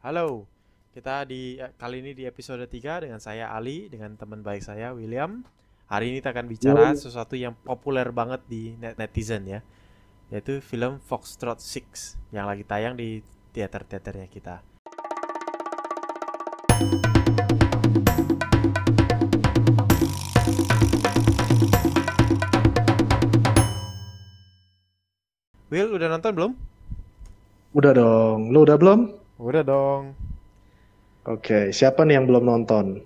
Halo, kita di kali ini di episode 3 dengan saya Ali dengan teman baik saya William. Hari ini kita akan bicara sesuatu yang populer banget di net netizen ya, yaitu film Foxtrot 6 yang lagi tayang di teater-teaternya kita. Will, udah nonton belum? Udah dong. Lu udah belum? Udah dong. Oke, siapa nih yang belum nonton?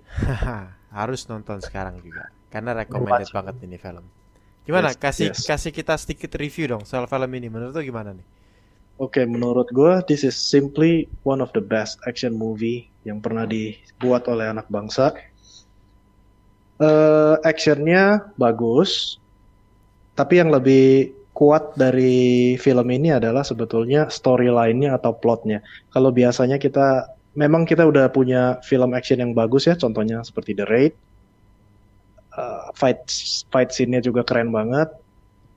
Harus nonton sekarang juga. Karena recommended banget ini film. Gimana? Yes, kasih yes. kasih kita sedikit review dong soal film ini. Menurut lu gimana nih? Oke, menurut gue this is simply one of the best action movie yang pernah dibuat oleh anak bangsa. Eh, actionnya bagus, tapi yang lebih kuat dari film ini adalah sebetulnya storyline-nya atau plotnya. Kalau biasanya kita memang kita udah punya film action yang bagus ya, contohnya seperti The Raid. Eh, fight fight scene-nya juga keren banget.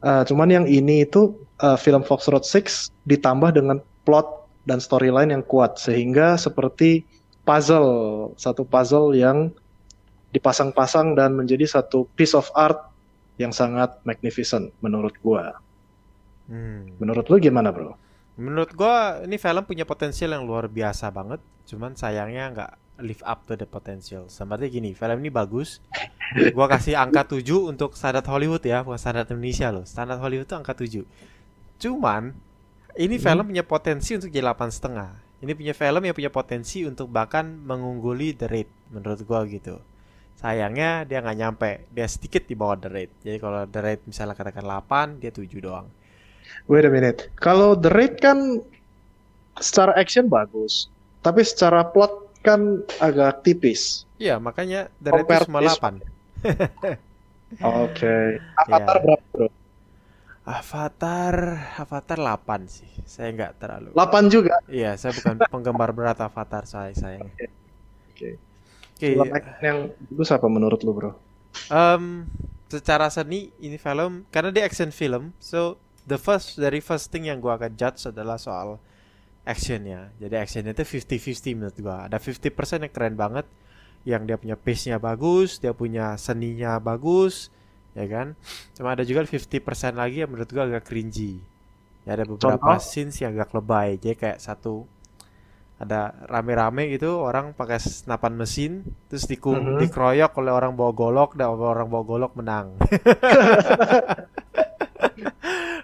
Eh, cuman yang ini itu eh, film Foxtrot 6 ditambah dengan plot dan storyline yang kuat sehingga seperti puzzle, satu puzzle yang dipasang-pasang dan menjadi satu piece of art yang sangat magnificent menurut gua. Hmm. Menurut lu gimana, Bro? Menurut gua ini film punya potensial yang luar biasa banget. Cuman sayangnya nggak live up to the potential. Seperti gini, film ini bagus. Gua kasih angka 7 untuk standar Hollywood ya, bukan standar Indonesia loh. Standar Hollywood itu angka 7. Cuman ini Hmm. film punya potensi untuk jadi 8 setengah. Ini punya film yang punya potensi untuk bahkan mengungguli The Raid menurut gua gitu. Sayangnya dia nggak nyampe, dia sedikit di bawah The Raid. Jadi kalau The Raid misalnya katakan 8, dia 7 doang. Wait a minute. Kalau The Raid kan secara action bagus, tapi secara plot kan agak tipis. Iya, makanya The Raid itu cuma this 8. Oke. Avatar Iya. berapa, Bro? Avatar, Avatar 8 sih. Saya nggak terlalu. 8 juga. Iya, saya bukan penggemar berat Avatar saya sayang. Oke. Oke, yang bagus apa menurut lu, Bro? em, secara seni ini film karena dia action film, so the first dari first thing yang gua akan judge adalah soal actionnya. Jadi actionnya itu 50-50 menurut gua. Ada 50% yang keren banget, yang dia punya pace-nya bagus, dia punya seninya bagus, ya kan? Cuma ada juga 50% lagi yang menurut gua agak cringy. Ya ada beberapa Contoh? scenes yang agak lebay. Jadi kayak satu ada rame-rame gitu orang pakai senapan mesin terus diku Mhm. dikeroyok oleh orang bawa golok dan orang bawa golok menang.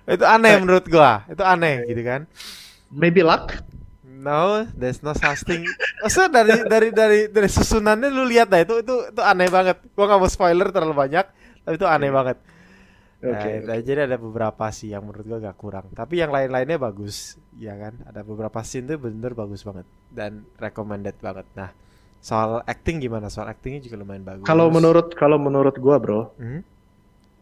itu aneh menurut gua. Itu aneh gitu kan. Maybe luck? No, there's no such thing. Maksudnya dari dari dari dari susunannya lu lihat dah itu itu itu aneh banget. Gua nggak mau spoiler terlalu banyak, tapi itu aneh banget. Nah, Oke. nah, jadi ada beberapa sih yang menurut gua agak kurang. Tapi yang lain-lainnya bagus, ya kan? Ada beberapa scene tuh bener bagus banget dan recommended banget. Nah, soal acting gimana? Soal actingnya juga lumayan bagus. Kalau menurut kalau menurut gua, Bro, Hmm?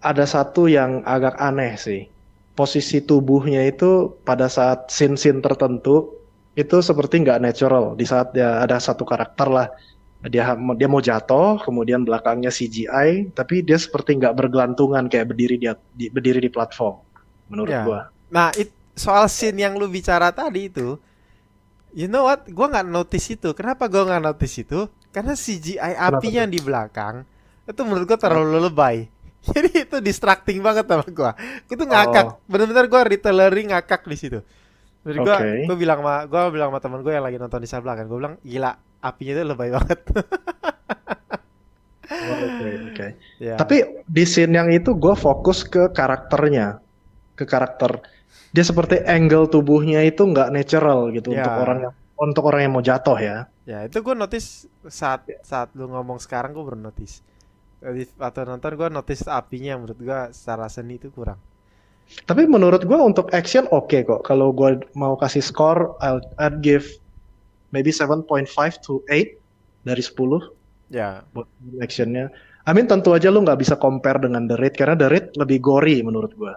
ada satu yang agak aneh sih. Posisi tubuhnya itu pada saat scene-scene tertentu itu seperti nggak natural. Di saat dia ada satu karakter lah, dia dia mau jatuh, kemudian belakangnya CGI, tapi dia seperti nggak bergelantungan kayak berdiri di, di- berdiri di platform. Menurut Ya. gua. Nah, it, soal scene yang lu bicara tadi itu, you know what? Gua nggak notice itu. Kenapa gua nggak notice itu? Karena CGI apinya yang di belakang itu menurut gua terlalu lebay. Jadi itu distracting banget sama gua. Itu ngakak. Oh. Bener-bener gua retaileri ngakak di situ. Menurut gua, Oke. gua bilang sama gua bilang sama teman gua yang lagi nonton di sebelah belakang, gua bilang gila apinya itu lebay banget. Oh, Oke, oke. ya. Tapi di scene yang itu gue fokus ke karakternya, ke karakter. Dia seperti angle tubuhnya itu nggak natural gitu Ya. untuk orang yang untuk orang yang mau jatuh ya. Ya itu gue notice saat saat lu ngomong sekarang gue baru notice. Atau nonton gue notice apinya menurut gue secara seni itu kurang. Tapi menurut gue untuk action oke kok. Kalau gue mau kasih skor, I'll, I'd give maybe 7.5 to 8 dari 10 Ya, buat actionnya. I mean tentu aja lu nggak bisa compare dengan The Raid karena The Raid lebih gory menurut gue.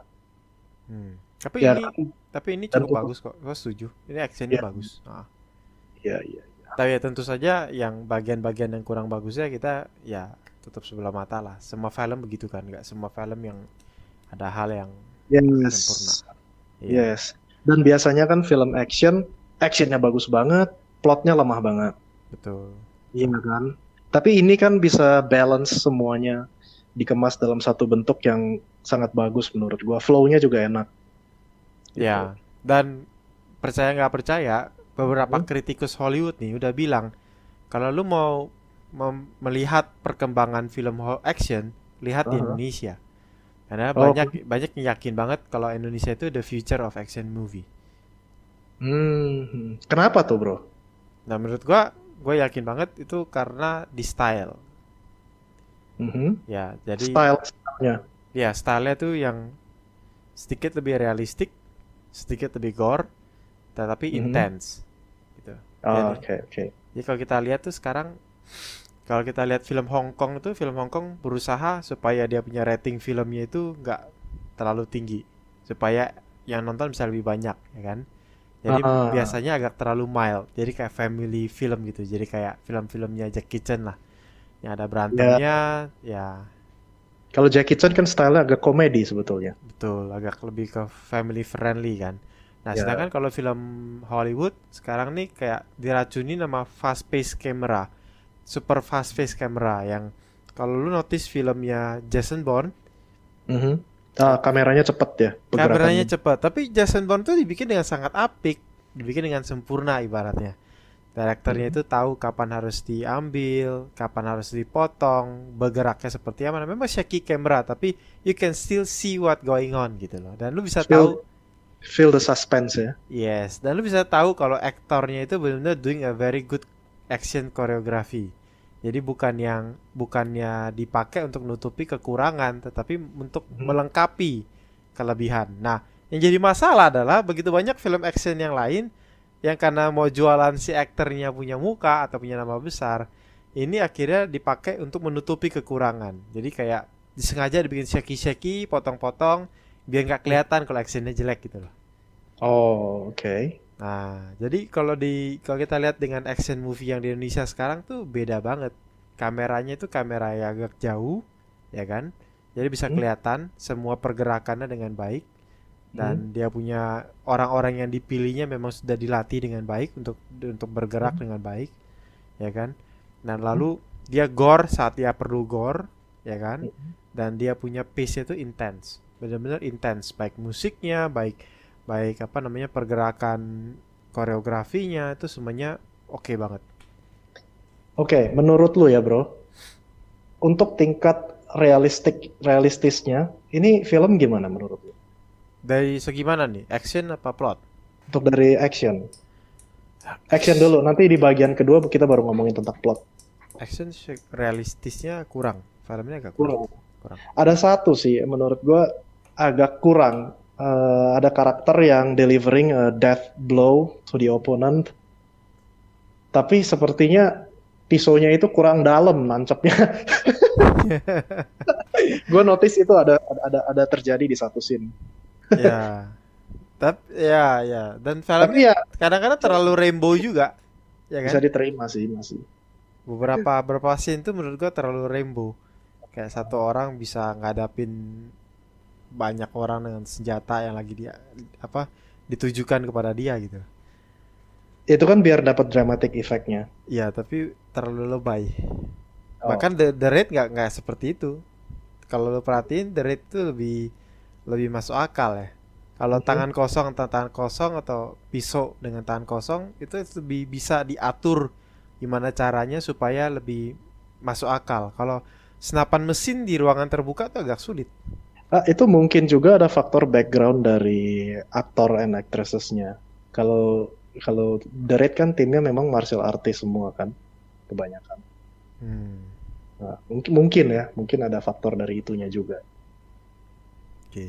hmm. tapi Ya, ini tapi ini cukup untuk- bagus kok. Gue setuju. Ini actionnya Ya. bagus. Ah. Iya iya. Tapi ya tentu saja yang bagian-bagian yang kurang bagusnya kita ya tutup sebelah mata lah. Semua film begitu kan, nggak semua film yang ada hal yang Yes. sempurna. Iya. Yes. Dan biasanya kan film action, actionnya bagus banget, plotnya lemah banget. Betul. Iya kan? Tapi ini kan bisa balance semuanya dikemas dalam satu bentuk yang sangat bagus menurut gua. Flow-nya juga enak. Gitu. Ya. Dan percaya nggak percaya, beberapa Hmm. kritikus Hollywood nih udah bilang kalau lu mau melihat perkembangan film action, lihat di Aha. Indonesia. Karena Oh. banyak banyak yang yakin banget kalau Indonesia itu the future of action movie. Hmm, kenapa tuh bro? Nah, menurut gua, gue yakin banget itu karena di style. Mhm. Ya, jadi Style stylenya. ya stylenya tuh yang sedikit lebih realistik, sedikit lebih gore, tetapi Mhm. intense. Gitu. Oh, Oke oke. Jadi kalau kita lihat tuh sekarang kalau kita lihat film Hong Kong itu film Hong Kong berusaha supaya dia punya rating filmnya itu nggak terlalu tinggi supaya yang nonton bisa lebih banyak ya kan. Jadi Ah. biasanya agak terlalu mild. Jadi kayak family film gitu. Jadi kayak film-filmnya Jackie Chan lah. Yang ada berantemnya ya Kalau Jackie Chan kan stylenya agak komedi sebetulnya. betul agak lebih ke family friendly kan. Nah, Ya. sedangkan kalau film Hollywood sekarang nih kayak diracuni nama fast pace camera. Super fast pace camera yang kalau lu notice filmnya Jason Bourne, Mhm. Ah, kameranya cepet ya kameranya cepat, tapi Jason Bourne tuh dibikin dengan sangat apik, dibikin dengan sempurna ibaratnya. Direkturnya Mhm. itu tahu kapan harus diambil, kapan harus dipotong, bergeraknya seperti apa. Nah, Memang shaky camera, tapi you can still see what going on gitu loh. Dan lu bisa tahu Feel- Feel the suspense ya. Yes, dan lu bisa tahu kalau aktornya itu benar-benar doing a very good action choreography. Jadi bukan yang bukannya dipakai untuk nutupi kekurangan, tetapi untuk Mhm. melengkapi kelebihan. Nah, yang jadi masalah adalah begitu banyak film action yang lain yang karena mau jualan si aktornya punya muka atau punya nama besar, ini akhirnya dipakai untuk menutupi kekurangan. Jadi kayak disengaja dibikin shaky-shaky, potong-potong, biar nggak kelihatan kalau actionnya jelek gitu loh. Oh oke. Nah, jadi kalau di kalau kita lihat dengan action movie yang di Indonesia sekarang tuh beda banget. Kameranya itu kamera yang agak jauh, ya kan? Jadi bisa Hmm. kelihatan semua pergerakannya dengan baik dan dia punya orang-orang yang dipilihnya memang sudah dilatih dengan baik untuk untuk bergerak Hmm. dengan baik, ya kan? Nah, lalu dia gore saat dia perlu gore, ya kan? Mhm. Dan dia punya pace itu intense, benar-benar intense, baik musiknya, baik baik apa namanya pergerakan koreografinya itu semuanya oke banget. Oke, menurut lu ya bro, untuk tingkat realistik realistisnya, ini film gimana menurut lu? Dari segi mana nih? Action apa plot? Untuk dari action, action dulu. Nanti di bagian kedua kita baru ngomongin tentang plot. Action realistisnya kurang. Filmnya agak kurang. Kurang. Kurang. Ada satu sih menurut gua agak kurang. Eh, ada karakter yang delivering a death blow to the opponent. Tapi sepertinya pisaunya itu kurang dalam nancapnya. Gue notice itu ada ada ada terjadi di satu scene. ya. Tapi ya ya dan film Tapi ya kadang-kadang terlalu rainbow juga. Ya bisa kan? diterima sih masih. Beberapa beberapa scene tuh menurut gua terlalu rainbow. Kayak satu orang bisa ngadapin banyak orang dengan senjata yang lagi dia apa ditujukan kepada dia gitu. Itu kan biar dapat dramatic effect-nya. Iya, tapi terlalu lebay. Oh. Bahkan the, the Raid nggak nggak seperti itu. Kalau lo perhatiin the Raid itu lebih lebih masuk akal ya. Kalau Mhm. tangan kosong tangan tangan kosong atau pisau dengan tangan kosong itu lebih bisa diatur gimana caranya supaya lebih masuk akal. Kalau senapan mesin di ruangan terbuka tuh agak sulit. Ah, itu mungkin juga ada faktor background dari aktor and actresses-nya. Kalau kalau The Raid kan timnya memang martial artist semua kan, kebanyakan. Hmm, Nah, mungkin mungkin ya, mungkin ada faktor dari itunya juga. Oke.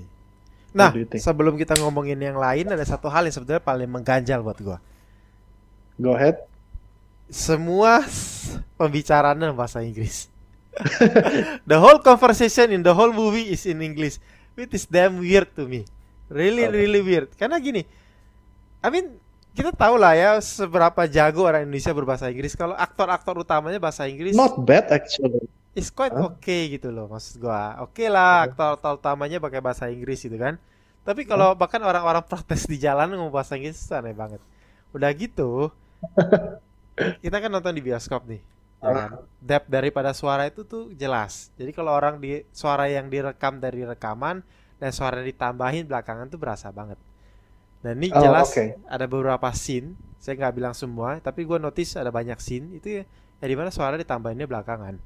Nah, you think? sebelum kita ngomongin yang lain ada satu hal yang sebenarnya paling mengganjal buat gua. Go ahead. semua pembicaraan dalam bahasa Inggris. the whole conversation in the whole movie is in English. It is damn weird to me. Really, Oke. really weird. Karena gini, I mean, kita tahu lah ya seberapa jago orang Indonesia berbahasa Inggris. Kalau aktor-aktor utamanya bahasa Inggris Not bad actually. is quite Hah? okay gitu loh maksud gua. Oke lah aktor-aktor utamanya pakai bahasa Inggris gitu kan. Tapi kalau bahkan orang-orang protes di jalan ngomong bahasa Inggris aneh banget. Udah gitu, kita kan nonton di bioskop nih. Ya kan? Depth daripada suara itu tuh jelas. Jadi kalau orang di suara yang direkam dari rekaman dan suara ditambahin belakangan tuh berasa banget. Dan ini Oh, jelas oke. ada beberapa scene. Saya nggak bilang semua, tapi gue notice ada banyak scene itu ya, ya di mana suara ditambahinnya belakangan.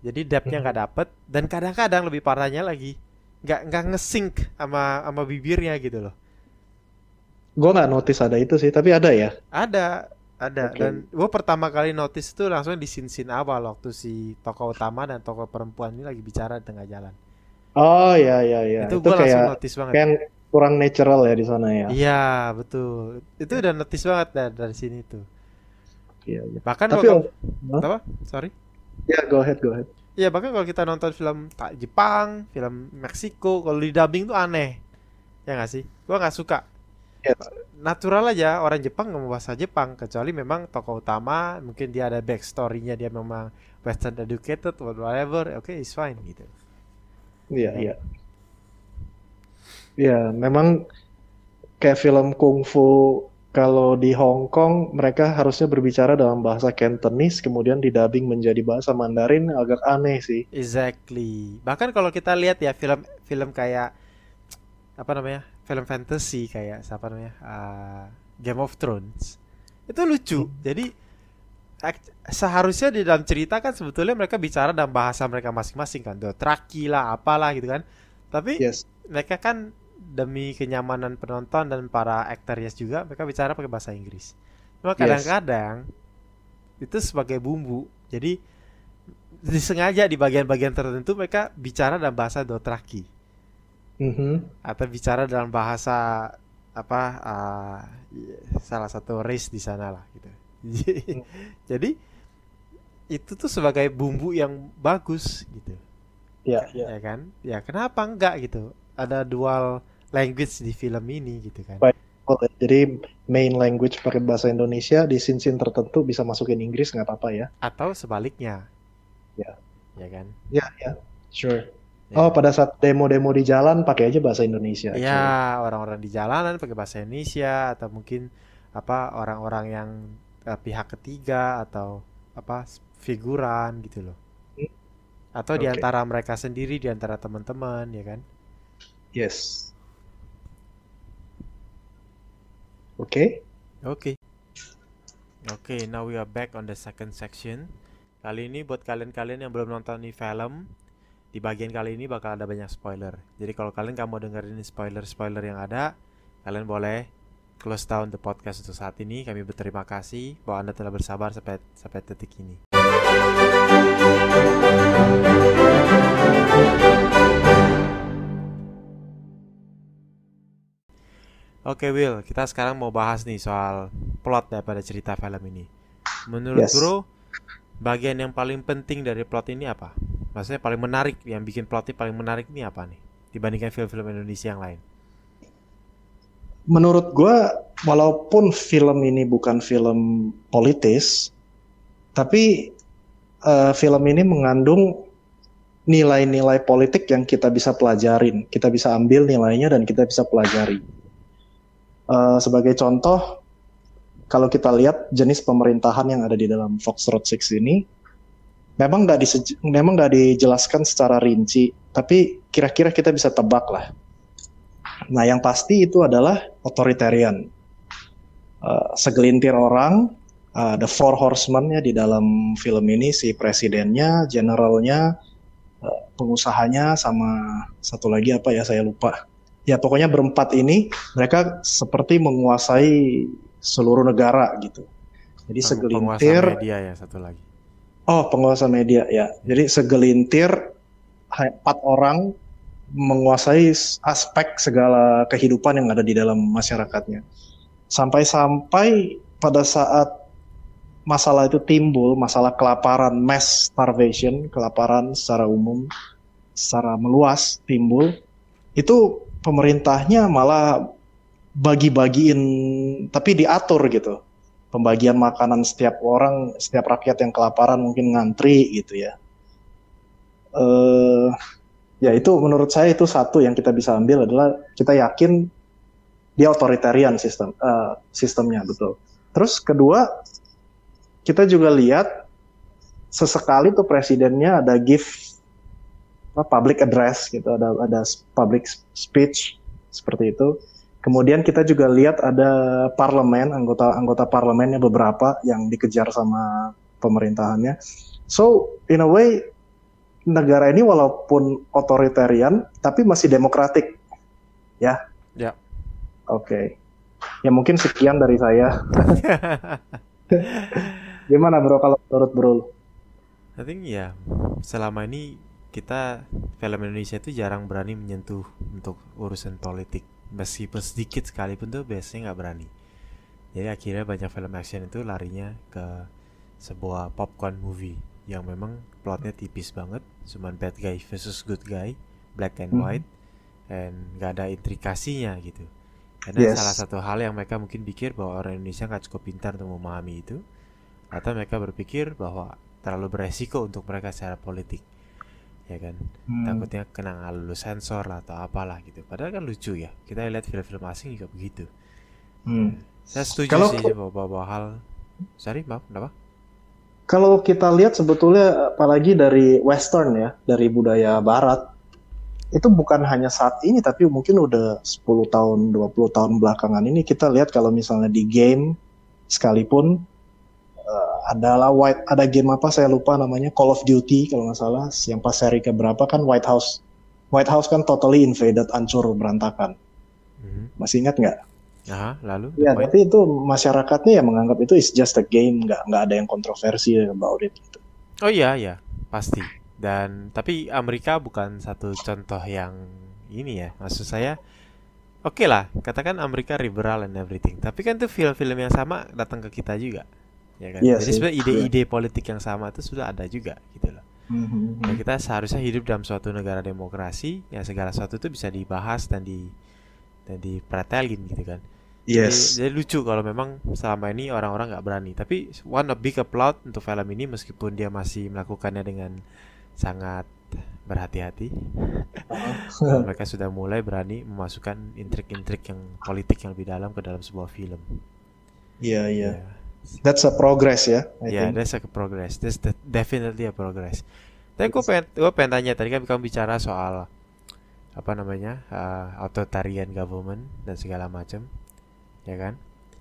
Jadi depthnya nggak dapet dan kadang-kadang lebih parahnya lagi nggak nggak ngesync sama sama bibirnya gitu loh. Gue nggak notice ada itu sih, tapi ada ya. Ada, ada. Oke. Dan gue pertama kali notice itu langsung di scene-scene awal waktu si tokoh utama dan tokoh perempuan ini lagi bicara di tengah jalan. Oh ya ya ya. itu Itu, gue langsung notice banget. kayak kurang natural ya di sana ya. Iya, betul. Itu udah notice banget dari, dari sini tuh. Iya, iya. Bahkan Tapi kalau oh, apa? Sorry. ya go ahead go ahead. Iya, bahkan kalau kita nonton film tak Jepang, film Meksiko, kalau di dubbing tuh aneh. Ya nggak sih? Gua nggak suka. Yes. Natural aja orang Jepang ngomong bahasa Jepang kecuali memang tokoh utama mungkin dia ada backstory-nya dia memang Western educated or whatever, oke it's fine gitu. Iya iya. Iya, memang kayak film kungfu kalau di Hong Kong mereka harusnya berbicara dalam bahasa Cantonese kemudian didubbing menjadi bahasa Mandarin agak aneh sih. Exactly. Bahkan kalau kita lihat ya film film kayak apa namanya? Film fantasy kayak siapa namanya? Ah, Game of Thrones. Itu lucu. Jadi seharusnya di dalam cerita kan sebetulnya mereka bicara dalam bahasa mereka masing-masing kan. Dothraki lah, apalah gitu kan. Tapi Yes. mereka kan demi kenyamanan penonton dan para aktornya juga mereka bicara pakai bahasa Inggris. Cuma Yes. kadang-kadang itu sebagai bumbu. Jadi disengaja di bagian-bagian tertentu mereka bicara dalam bahasa Dothraki Mhm. atau bicara dalam bahasa apa y- salah satu race di sana lah gitu. Jadi itu tuh sebagai bumbu yang bagus gitu Ya, ya. ya kan ya kenapa enggak gitu ada dual language di film ini gitu kan Baik. Jadi main language pakai bahasa Indonesia di scene-scene tertentu bisa masukin Inggris nggak apa-apa ya? atau sebaliknya Ya. ya kan Ya, ya. Sure. Ya Oh, kan? pada saat demo-demo di jalan pakai aja bahasa Indonesia. actually. ya orang-orang di jalanan pakai bahasa Indonesia atau mungkin apa orang-orang yang eh, pihak ketiga atau apa figuran gitu loh atau di Oke. antara mereka sendiri di antara teman-teman ya kan Yes. Oke. Oke. Oke, now we are back on the second section. Kali ini buat kalian-kalian yang belum nonton nih film, di bagian kali ini bakal ada banyak spoiler. Jadi kalau kalian nggak mau dengerin spoiler-spoiler yang ada, kalian boleh close down the podcast untuk saat ini. Kami berterima kasih bahwa Anda telah bersabar sampai sampai detik ini. Oke Will, kita sekarang mau bahas nih soal plot daripada cerita film ini. Menurut Yes. Bro, bagian yang paling penting dari plot ini apa? Maksudnya paling menarik, yang bikin plotnya paling menarik ini apa nih? Dibandingkan film-film Indonesia yang lain. Menurut gua, walaupun film ini bukan film politis, tapi eh, film ini mengandung nilai-nilai politik yang kita bisa pelajarin, kita bisa ambil nilainya dan kita bisa pelajari. Eh, sebagai contoh, kalau kita lihat jenis pemerintahan yang ada di dalam Foxtrot Six ini, memang nggak disej- memang nggak dijelaskan secara rinci, tapi kira-kira kita bisa tebak lah. Nah, yang pasti itu adalah authoritarian. Eh, segelintir orang, eh, the four horsemen ya di dalam film ini si presidennya, generalnya, eh, pengusahanya, sama satu lagi apa ya saya lupa. Ya pokoknya berempat ini mereka seperti menguasai seluruh negara gitu. Jadi segelintir media ya satu lagi. Oh, penguasa media ya. Jadi segelintir empat orang menguasai aspek segala kehidupan yang ada di dalam masyarakatnya. Sampai-sampai pada saat masalah itu timbul, masalah kelaparan, mass starvation, kelaparan secara umum, secara meluas timbul, itu pemerintahnya malah bagi-bagiin, tapi diatur gitu pembagian makanan setiap orang, setiap rakyat yang kelaparan mungkin ngantri gitu ya. Eh, ya itu menurut saya itu satu yang kita bisa ambil adalah kita yakin dia authoritarian sistem eh, sistemnya betul. Terus kedua kita juga lihat sesekali tuh presidennya ada gift public address gitu, ada ada public speech seperti itu. Kemudian kita juga lihat ada parlemen, anggota anggota parlemennya beberapa yang dikejar sama pemerintahannya. So in a way negara ini walaupun otoritarian tapi masih demokratik, ya. Ya. Oke. Okay. Ya mungkin sekian dari saya. Gimana bro kalau menurut bro? I think ya selama ini kita film Indonesia itu jarang berani menyentuh untuk urusan politik meskipun sedikit sekalipun tuh biasanya nggak berani jadi akhirnya banyak film action itu larinya ke sebuah popcorn movie yang memang plotnya tipis banget cuman bad guy versus good guy black and hmm. white and nggak ada intrikasinya gitu karena yes. salah satu hal yang mereka mungkin pikir bahwa orang Indonesia nggak cukup pintar untuk memahami itu atau mereka berpikir bahwa terlalu beresiko untuk mereka secara politik ya kan hmm. takutnya kena lulus sensor lah atau apalah gitu padahal kan lucu ya kita lihat film-film asing juga begitu hmm. saya setuju kalau, sih bahwa, bahwa hal sorry maaf kenapa kalau kita lihat sebetulnya apalagi dari western ya dari budaya barat itu bukan hanya saat ini tapi mungkin udah 10 tahun 20 tahun belakangan ini kita lihat kalau misalnya di game sekalipun adalah White ada game apa saya lupa namanya Call of Duty kalau nggak salah yang pas seri keberapa kan White House White House kan totally invaded hancur berantakan mm-hmm. masih ingat nggak? Aha, lalu? Ya tapi itu masyarakatnya yang menganggap itu is just a game nggak nggak ada yang kontroversi about it gitu. Oh iya iya pasti dan tapi Amerika bukan satu contoh yang ini ya maksud saya Oke okay lah, katakan Amerika liberal and everything. Tapi kan tuh film-film yang sama datang ke kita juga ya kan iya jadi sebenarnya ide-ide politik yang sama itu sudah ada juga gitu loh mm-hmm. nah, kita seharusnya hidup dalam suatu negara demokrasi yang segala sesuatu itu bisa dibahas dan di dan dipretelin gitu kan Yes. Jadi, jadi lucu kalau memang selama ini orang-orang nggak berani. Tapi one of big applaud untuk film ini meskipun dia masih melakukannya dengan sangat berhati-hati. Mereka sudah mulai berani memasukkan intrik-intrik yang politik yang lebih dalam ke dalam sebuah film. Iya, yeah, iya. Yeah. Yeah. That's a progress ya. Yeah, yeah, that's a progress. That's the, definitely a progress. Tapi gue pengen, gue pengen tanya tadi kan kamu bicara soal apa namanya uh, authoritarian government dan segala macam, ya kan?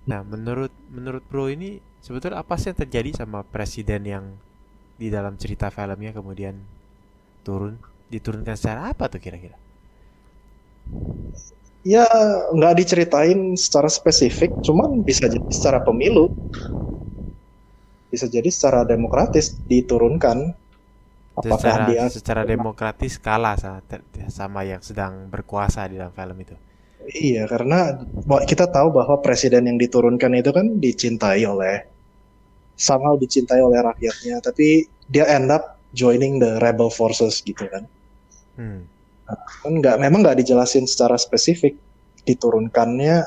Nah, menurut menurut Bro ini sebetulnya apa sih yang terjadi sama presiden yang di dalam cerita filmnya kemudian turun diturunkan secara apa tuh kira-kira? Ya nggak diceritain secara spesifik, cuman bisa jadi secara pemilu, bisa jadi secara demokratis diturunkan. Apakah secara, dia secara demokratis kalah sama, sama yang sedang berkuasa di dalam film itu? Iya, karena kita tahu bahwa presiden yang diturunkan itu kan dicintai oleh somehow dicintai oleh rakyatnya, tapi dia end up joining the rebel forces gitu kan. Hmm kan nggak memang nggak dijelasin secara spesifik. Diturunkannya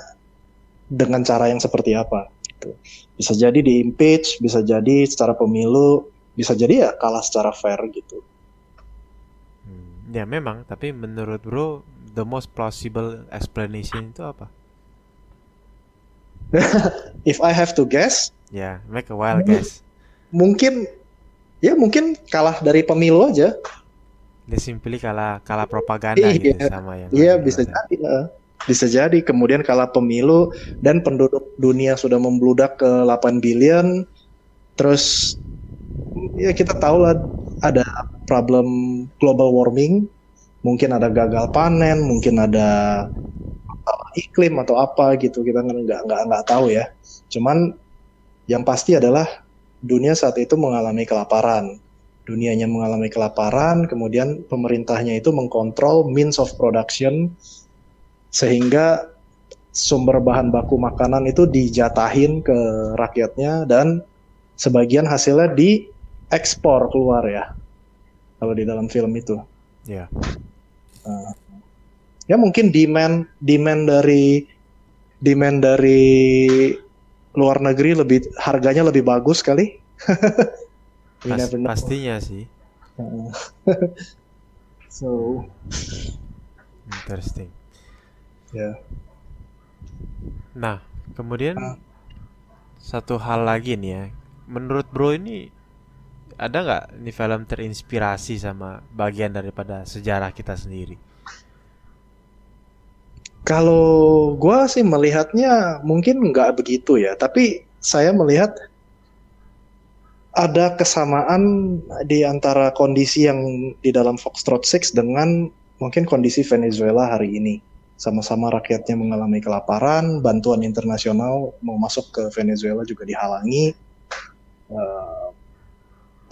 dengan cara yang seperti apa gitu. bisa jadi di impeach bisa jadi secara pemilu bisa jadi ya kalah secara fair gitu. Hmm, ya memang tapi menurut bro the most plausible explanation itu apa? If I have to guess? Ya yeah, make a wild guess. Mungkin ya mungkin kalah dari pemilu aja dia simply kalah kalah propaganda iya, gitu sama yang Iya, bisa jadi. Uh, bisa jadi kemudian kalah pemilu dan penduduk dunia sudah membludak ke 8 billion. Terus ya kita tahu lah ada problem global warming, mungkin ada gagal panen, mungkin ada iklim atau apa gitu kita nggak nggak nggak tahu ya. Cuman yang pasti adalah dunia saat itu mengalami kelaparan dunianya mengalami kelaparan, kemudian pemerintahnya itu mengkontrol means of production sehingga sumber bahan baku makanan itu dijatahin ke rakyatnya dan sebagian hasilnya diekspor keluar ya kalau di dalam film itu. Ya. Yeah. Uh, ya mungkin demand demand dari demand dari luar negeri lebih harganya lebih bagus kali. Pas, pastinya sih. so interesting. Ya. Yeah. Nah, kemudian uh. satu hal lagi nih ya. menurut bro ini ada nggak ini film terinspirasi sama bagian daripada sejarah kita sendiri? Kalau gua sih melihatnya mungkin nggak begitu ya, tapi saya melihat ada kesamaan di antara kondisi yang di dalam Foxtrot 6 dengan mungkin kondisi Venezuela hari ini. Sama-sama rakyatnya mengalami kelaparan, bantuan internasional mau masuk ke Venezuela juga dihalangi. Uh,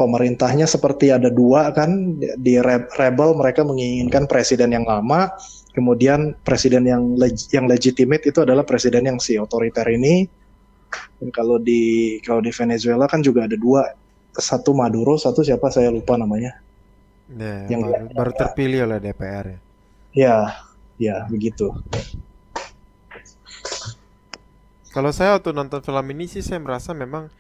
pemerintahnya seperti ada dua kan di rebel mereka menginginkan presiden yang lama, kemudian presiden yang leg yang legitimate itu adalah presiden yang si otoriter ini. Dan kalau di kalau di Venezuela kan juga ada dua, satu Maduro, satu siapa saya lupa namanya. Ya, yang baru, baru terpilih oleh DPR ya. Ya, ya begitu. Kalau saya waktu nonton film ini sih saya merasa memang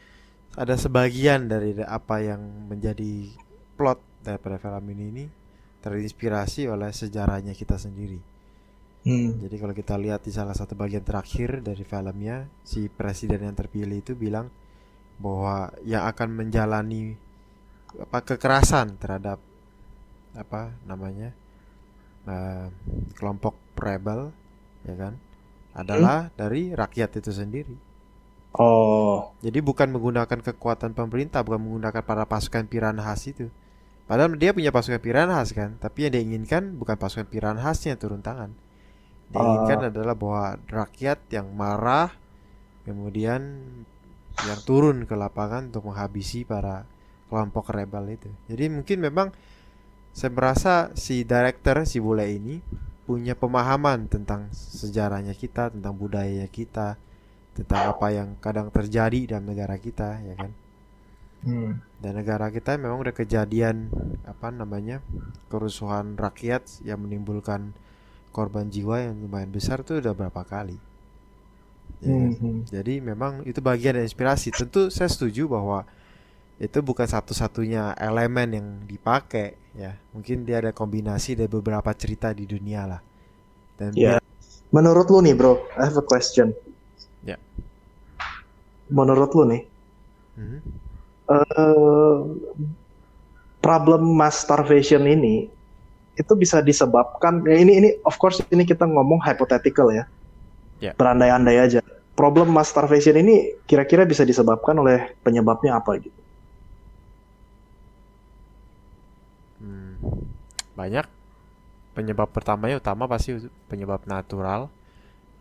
ada sebagian dari apa yang menjadi plot daripada film ini ini terinspirasi oleh sejarahnya kita sendiri. Hmm. Jadi kalau kita lihat di salah satu bagian terakhir dari filmnya, si presiden yang terpilih itu bilang bahwa yang akan menjalani apa kekerasan terhadap apa namanya uh, kelompok rebel ya kan adalah hmm? dari rakyat itu sendiri. Oh. Jadi bukan menggunakan kekuatan pemerintah, bukan menggunakan para pasukan piranhas itu. Padahal dia punya pasukan piranhas kan, tapi yang diinginkan bukan pasukan piranhasnya turun tangan. Diinginkan uh. adalah bahwa rakyat yang marah kemudian yang turun ke lapangan untuk menghabisi para kelompok rebel itu. Jadi mungkin memang saya merasa si director si bule ini punya pemahaman tentang sejarahnya kita, tentang budaya kita, tentang apa yang kadang terjadi dalam negara kita, ya kan? Hmm. Dan negara kita memang udah kejadian apa namanya kerusuhan rakyat yang menimbulkan korban jiwa yang lumayan besar tuh udah berapa kali. Ya kan? hmm. Jadi memang itu bagian dari inspirasi. Tentu saya setuju bahwa itu bukan satu-satunya elemen yang dipakai ya mungkin dia ada kombinasi dari beberapa cerita di dunia lah dan yeah. menurut lu nih bro I have a question ya yeah. menurut lu nih mm-hmm. uh, problem mass starvation ini itu bisa disebabkan ya ini ini of course ini kita ngomong hypothetical ya. Yeah. berandai-andai aja. Problem mass starvation ini kira-kira bisa disebabkan oleh penyebabnya apa gitu. Banyak. Penyebab pertamanya utama pasti penyebab natural.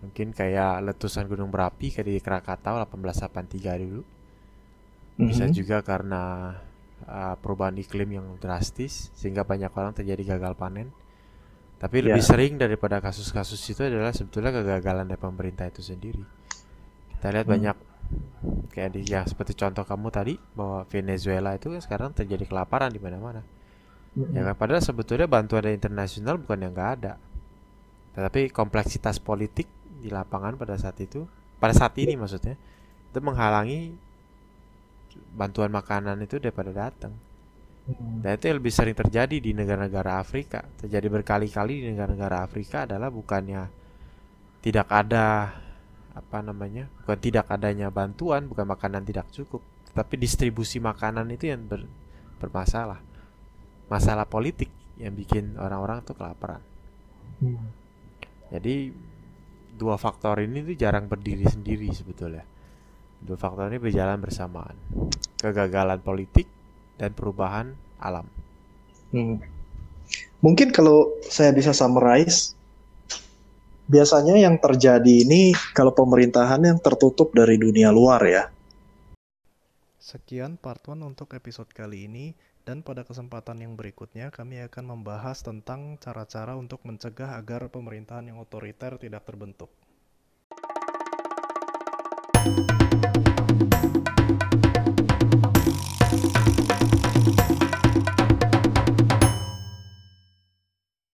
Mungkin kayak letusan gunung berapi kayak di Krakatau 1883 dulu. Bisa mm -hmm. juga karena uh, perubahan iklim yang drastis sehingga banyak orang terjadi gagal panen tapi yeah. lebih sering daripada kasus-kasus itu adalah sebetulnya kegagalan dari pemerintah itu sendiri kita lihat mm. banyak kayak di yang seperti contoh kamu tadi bahwa Venezuela itu kan sekarang terjadi kelaparan di mana-mana hmm Ya kan padahal sebetulnya bantuan dari internasional bukan yang nggak ada. Tetapi kompleksitas politik di lapangan pada saat itu, pada saat ini maksudnya, itu menghalangi bantuan makanan itu daripada datang. Mm. Dan itu yang lebih sering terjadi di negara-negara Afrika. Terjadi berkali-kali di negara-negara Afrika adalah bukannya tidak ada apa namanya? Bukan tidak adanya bantuan, bukan makanan tidak cukup, tapi distribusi makanan itu yang ber, bermasalah masalah politik yang bikin orang-orang tuh kelaparan. Hmm. Jadi dua faktor ini tuh jarang berdiri sendiri sebetulnya. Dua faktor ini berjalan bersamaan. Kegagalan politik dan perubahan alam. Hmm. Mungkin kalau saya bisa summarize, biasanya yang terjadi ini kalau pemerintahan yang tertutup dari dunia luar ya. Sekian part 1 untuk episode kali ini. Dan pada kesempatan yang berikutnya kami akan membahas tentang cara-cara untuk mencegah agar pemerintahan yang otoriter tidak terbentuk.